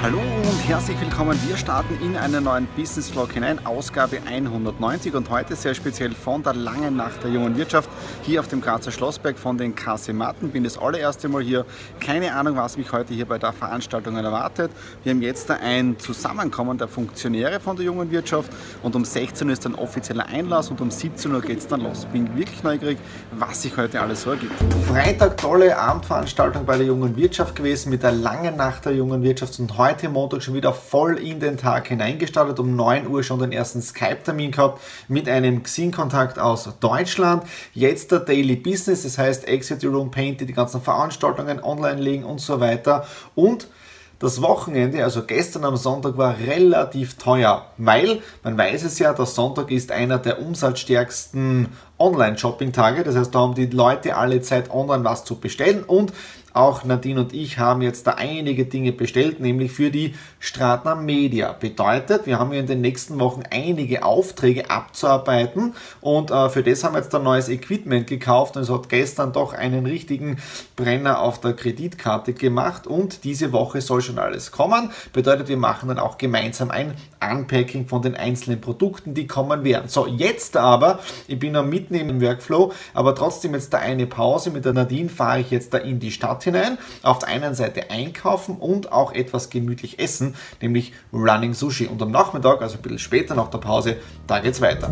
Hallo und herzlich willkommen. Wir starten in einen neuen Business Vlog hinein, Ausgabe 190 und heute sehr speziell von der langen Nacht der jungen Wirtschaft hier auf dem Grazer Schlossberg von den Kasematten. Bin das allererste Mal hier. Keine Ahnung, was mich heute hier bei der Veranstaltung erwartet. Wir haben jetzt ein Zusammenkommen der Funktionäre von der jungen Wirtschaft und um 16 Uhr ist dann offizieller Einlass und um 17 Uhr geht es dann los. Bin wirklich neugierig, was sich heute alles so ergibt. Freitag tolle Abendveranstaltung bei der jungen Wirtschaft gewesen mit der langen Nacht der jungen Wirtschaft und heute heute Montag schon wieder voll in den Tag hineingestartet. Um 9 Uhr schon den ersten Skype-Termin gehabt mit einem Xing-Kontakt aus Deutschland. Jetzt der Daily Business, das heißt Exit Room Paint, die ganzen Veranstaltungen online legen und so weiter. Und das Wochenende, also gestern am Sonntag, war relativ teuer, weil man weiß es ja, der Sonntag ist einer der umsatzstärksten Online-Shopping-Tage. Das heißt, da haben die Leute alle Zeit, online was zu bestellen und auch Nadine und ich haben jetzt da einige Dinge bestellt, nämlich für die Stratner Media. Bedeutet, wir haben ja in den nächsten Wochen einige Aufträge abzuarbeiten und äh, für das haben wir jetzt ein neues Equipment gekauft und es hat gestern doch einen richtigen Brenner auf der Kreditkarte gemacht und diese Woche soll schon alles kommen. Bedeutet, wir machen dann auch gemeinsam ein Unpacking von den einzelnen Produkten, die kommen werden. So, jetzt aber, ich bin noch mitten im Workflow, aber trotzdem jetzt da eine Pause. Mit der Nadine fahre ich jetzt da in die Stadt hinein. Auf der einen Seite einkaufen und auch etwas gemütlich essen, nämlich Running Sushi. Und am Nachmittag, also ein bisschen später nach der Pause, da geht's weiter.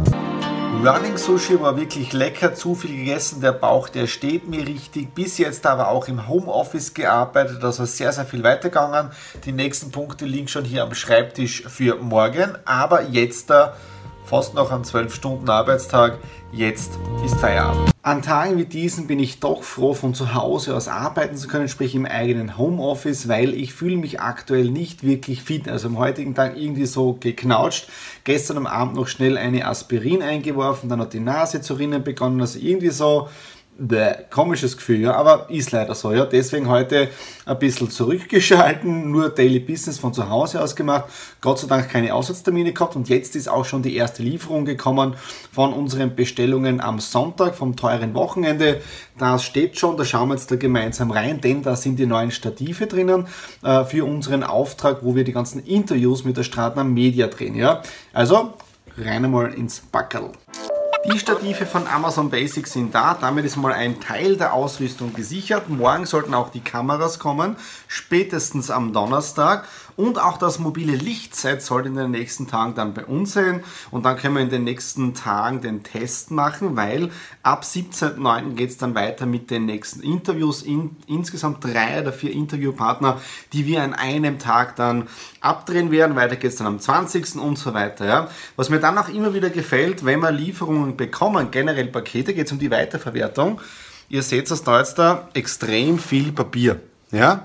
Running Sushi war wirklich lecker, zu viel gegessen, der Bauch, der steht mir richtig. Bis jetzt aber auch im Homeoffice gearbeitet, war sehr, sehr viel weitergegangen. Die nächsten Punkte liegen schon hier am Schreibtisch für morgen, aber jetzt da fast noch an 12 Stunden Arbeitstag. Jetzt ist Feierabend. An Tagen wie diesen bin ich doch froh, von zu Hause aus arbeiten zu können, sprich im eigenen Homeoffice, weil ich fühle mich aktuell nicht wirklich fit. Also am heutigen Tag irgendwie so geknautscht. Gestern am Abend noch schnell eine Aspirin eingeworfen, dann hat die Nase zu rinnen begonnen. Also irgendwie so Bäh, komisches Gefühl, ja, aber ist leider so, ja. Deswegen heute ein bisschen zurückgeschalten, nur Daily Business von zu Hause aus gemacht. Gott sei Dank keine Aussatztermine gehabt und jetzt ist auch schon die erste Lieferung gekommen von unseren Bestellungen am Sonntag vom teuren Wochenende. Das steht schon, da schauen wir jetzt da gemeinsam rein, denn da sind die neuen Stative drinnen äh, für unseren Auftrag, wo wir die ganzen Interviews mit der Stratner Media drehen, ja. Also, rein einmal ins Backerl. Die Stative von Amazon Basics sind da. Damit ist mal ein Teil der Ausrüstung gesichert. Morgen sollten auch die Kameras kommen, spätestens am Donnerstag. Und auch das mobile Lichtset soll in den nächsten Tagen dann bei uns sein. Und dann können wir in den nächsten Tagen den Test machen, weil ab 17.09. geht es dann weiter mit den nächsten Interviews. In, insgesamt drei oder vier Interviewpartner, die wir an einem Tag dann abdrehen werden. Weiter geht es dann am 20. und so weiter. Ja. Was mir dann auch immer wieder gefällt, wenn wir Lieferungen bekommen, generell Pakete, geht es um die Weiterverwertung. Ihr seht das da jetzt da, extrem viel Papier. Ja?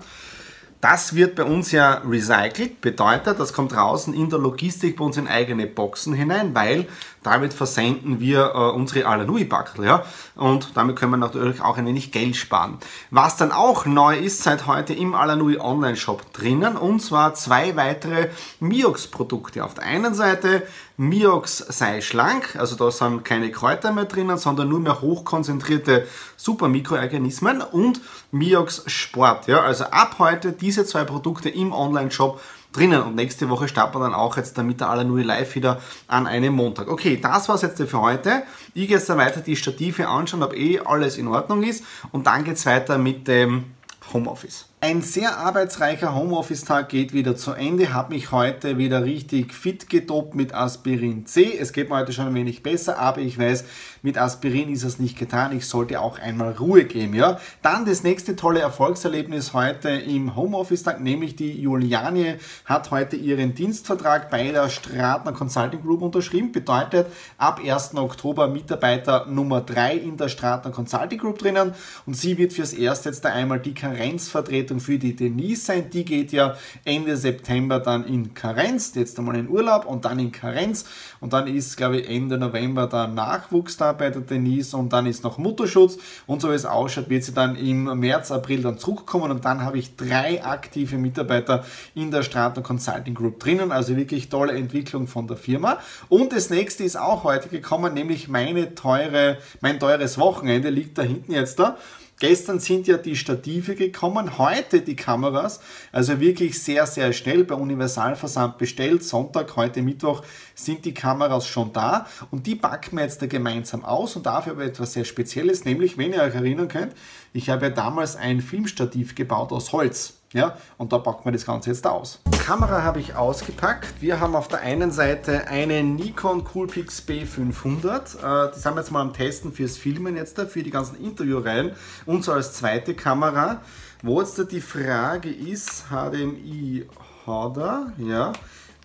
Das wird bei uns ja recycelt, bedeutet, das kommt draußen in der Logistik bei uns in eigene Boxen hinein, weil damit versenden wir äh, unsere Alanui-Backel, ja, und damit können wir natürlich auch ein wenig Geld sparen. Was dann auch neu ist seit heute im Alanui Online-Shop drinnen, und zwar zwei weitere Miox-Produkte. Auf der einen Seite Miox sei schlank, also da sind keine Kräuter mehr drinnen, sondern nur mehr hochkonzentrierte Supermikroorganismen und Miox Sport, ja, also ab heute diese zwei Produkte im Online-Shop drinnen. Und nächste Woche starten wir dann auch jetzt der Alanui Live wieder an einem Montag. Okay, das war's jetzt für heute. Ich gehe jetzt dann weiter die Stative anschauen, ob eh alles in Ordnung ist. Und dann geht's weiter mit dem Homeoffice. Ein sehr arbeitsreicher Homeoffice-Tag geht wieder zu Ende. Habe mich heute wieder richtig fit getobt mit Aspirin C. Es geht mir heute schon ein wenig besser, aber ich weiß, mit Aspirin ist es nicht getan. Ich sollte auch einmal Ruhe geben. Ja? Dann das nächste tolle Erfolgserlebnis heute im Homeoffice-Tag, nämlich die Juliane hat heute ihren Dienstvertrag bei der Stratner Consulting Group unterschrieben. Bedeutet, ab 1. Oktober Mitarbeiter Nummer 3 in der Stratner Consulting Group drinnen und sie wird fürs Erste jetzt da einmal die Karenzvertretung Vertretung für die Denise sein. Die geht ja Ende September dann in Karenz, jetzt einmal in Urlaub und dann in Karenz. Und dann ist, glaube ich, Ende November der Nachwuchs da bei der Denise und dann ist noch Mutterschutz. Und so wie es ausschaut, wird sie dann im März, April dann zurückkommen und dann habe ich drei aktive Mitarbeiter in der Straton Consulting Group drinnen. Also wirklich tolle Entwicklung von der Firma. Und das nächste ist auch heute gekommen, nämlich meine teure, mein teures Wochenende liegt da hinten jetzt da. Gestern sind ja die Stative gekommen, heute die Kameras. Also wirklich sehr, sehr schnell bei Universalversand bestellt. Sonntag, heute Mittwoch sind die Kameras schon da und die packen wir jetzt da gemeinsam aus und dafür aber etwas sehr Spezielles, nämlich, wenn ihr euch erinnern könnt, ich habe ja damals ein Filmstativ gebaut aus Holz. Ja, und da packen wir das Ganze jetzt aus. Kamera habe ich ausgepackt. Wir haben auf der einen Seite eine Nikon Coolpix B500. Äh, das haben wir jetzt mal am Testen fürs Filmen jetzt, für die ganzen Interviewreihen. Und so als zweite Kamera. Wo jetzt die Frage ist, HDMI Harder, ja.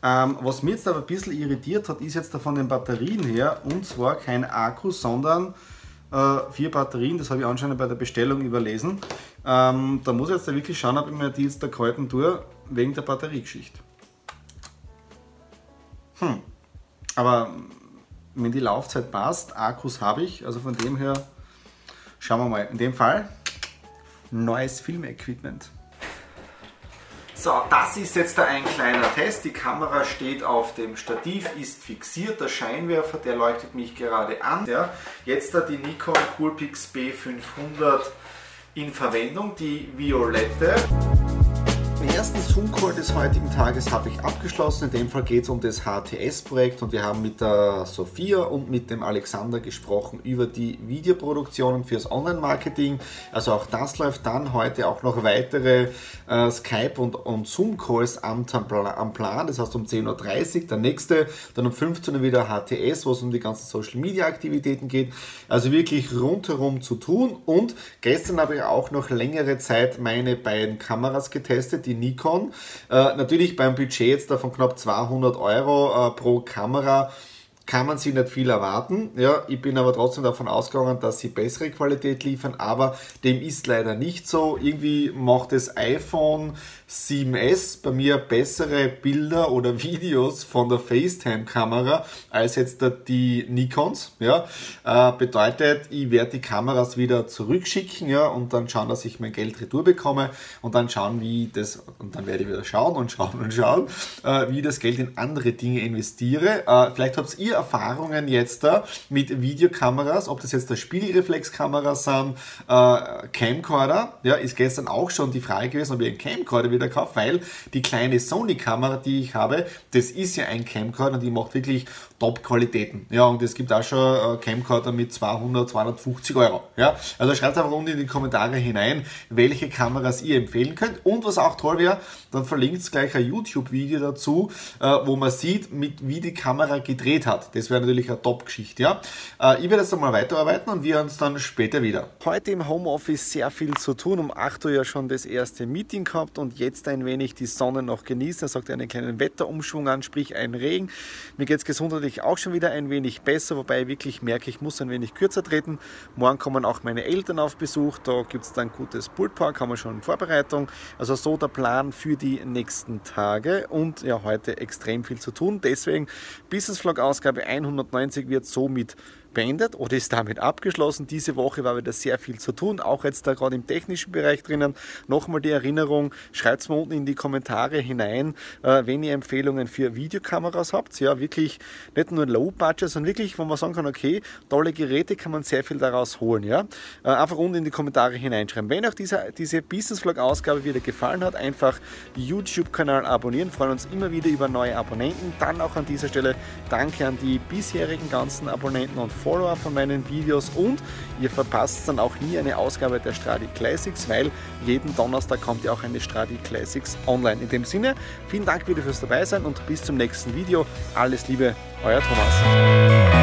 Ähm, was mich jetzt aber ein bisschen irritiert hat, ist jetzt da von den Batterien her, und zwar kein Akku, sondern äh, vier Batterien, das habe ich anscheinend bei der Bestellung überlesen. Ähm, da muss ich jetzt wirklich schauen, ob ich mir die jetzt da kalten tue, wegen der Batteriegeschichte. Hm. Aber wenn die Laufzeit passt, Akkus habe ich, also von dem her schauen wir mal. In dem Fall neues Filmequipment. So, das ist jetzt ein kleiner Test. Die Kamera steht auf dem Stativ, ist fixiert. Der Scheinwerfer, der leuchtet mich gerade an. Ja, jetzt da die Nikon Coolpix B500 in Verwendung, die violette. Den ersten Zoom-Call des heutigen Tages habe ich abgeschlossen. In dem Fall geht es um das HTS-Projekt und wir haben mit der Sophia und mit dem Alexander gesprochen über die Videoproduktionen fürs Online-Marketing. Also auch das läuft dann heute auch noch weitere äh, Skype- und, und Zoom-Calls am, am, Plan. Das heißt um 10.30 Uhr der nächste, dann um 15 Uhr wieder HTS, wo es um die ganzen Social-Media-Aktivitäten geht. Also wirklich rundherum zu tun. Und gestern habe ich auch noch längere Zeit meine beiden Kameras getestet, die Nikon. Äh, natürlich beim Budget jetzt von knapp 200 Euro äh, pro Kamera kann man sich nicht viel erwarten. Ja, ich bin aber trotzdem davon ausgegangen, dass sie bessere Qualität liefern, aber dem ist leider nicht so. Irgendwie macht das iPhone 7S bei mir bessere Bilder oder Videos von der FaceTime-Kamera als jetzt die Nikons. Ja, äh, bedeutet, ich werde die Kameras wieder zurückschicken ja, und dann schauen, dass ich mein Geld retour bekomme und dann schauen, wie das, und dann werde ich wieder schauen und schauen und schauen, äh, wie das Geld in andere Dinge investiere. Äh, vielleicht habt ihr Erfahrungen jetzt da mit Videokameras, ob das jetzt der Spiegelreflexkameras sind, äh, Camcorder, ja, ist gestern auch schon die Frage gewesen, ob ich einen Camcorder wieder kaufe, weil die kleine Sony-Kamera, die ich habe, das ist ja ein Camcorder und die macht wirklich Top-Qualitäten. Ja, und es gibt auch schon äh, Camcorder mit 200, 250 Euro. Ja, also schreibt einfach unten in die Kommentare hinein, welche Kameras ihr empfehlen könnt. Und was auch toll wäre, dann verlinkt es gleich ein YouTube-Video dazu, äh, wo man sieht, mit, wie die Kamera gedreht hat. Das wäre natürlich eine Top-Geschichte. Ja? Äh, ich werde jetzt einmal weiterarbeiten und wir uns dann später wieder. Heute im Homeoffice sehr viel zu tun. Um 8 Uhr ja schon das erste Meeting gehabt und jetzt ein wenig die Sonne noch genießen. Er sagt einen kleinen Wetterumschwung an, sprich ein Regen. Mir geht es gesundheitlich auch schon wieder ein wenig besser, wobei ich wirklich merke, ich muss ein wenig kürzer treten. Morgen kommen auch meine Eltern auf Besuch, da gibt es dann gutes Pultpark, haben wir schon in Vorbereitung. Also so der Plan für die nächsten Tage und ja, heute extrem viel zu tun. Deswegen Business Vlog Ausgabe 190 wird somit beendet oder ist damit abgeschlossen. Diese Woche war wieder sehr viel zu tun, auch jetzt da gerade im technischen Bereich drinnen. Nochmal die Erinnerung, schreibt es mir unten in die Kommentare hinein, äh, wenn ihr Empfehlungen für Videokameras habt. Ja, wirklich nicht nur Low Budget, sondern wirklich, wo man sagen kann, okay, tolle Geräte kann man sehr viel daraus holen. Ja? Äh, einfach unten in die Kommentare hineinschreiben. Wenn euch diese, diese Business Vlog Ausgabe wieder gefallen hat, einfach YouTube-Kanal abonnieren. freuen uns immer wieder über neue Abonnenten. Dann auch an dieser Stelle danke an die bisherigen ganzen Abonnenten und Follower von meinen Videos und ihr verpasst dann auch nie eine Ausgabe der Stradi Classics, weil jeden Donnerstag kommt ja auch eine Stradi Classics online. In dem Sinne, vielen Dank wieder fürs dabei sein und bis zum nächsten Video. Alles Liebe, euer Thomas.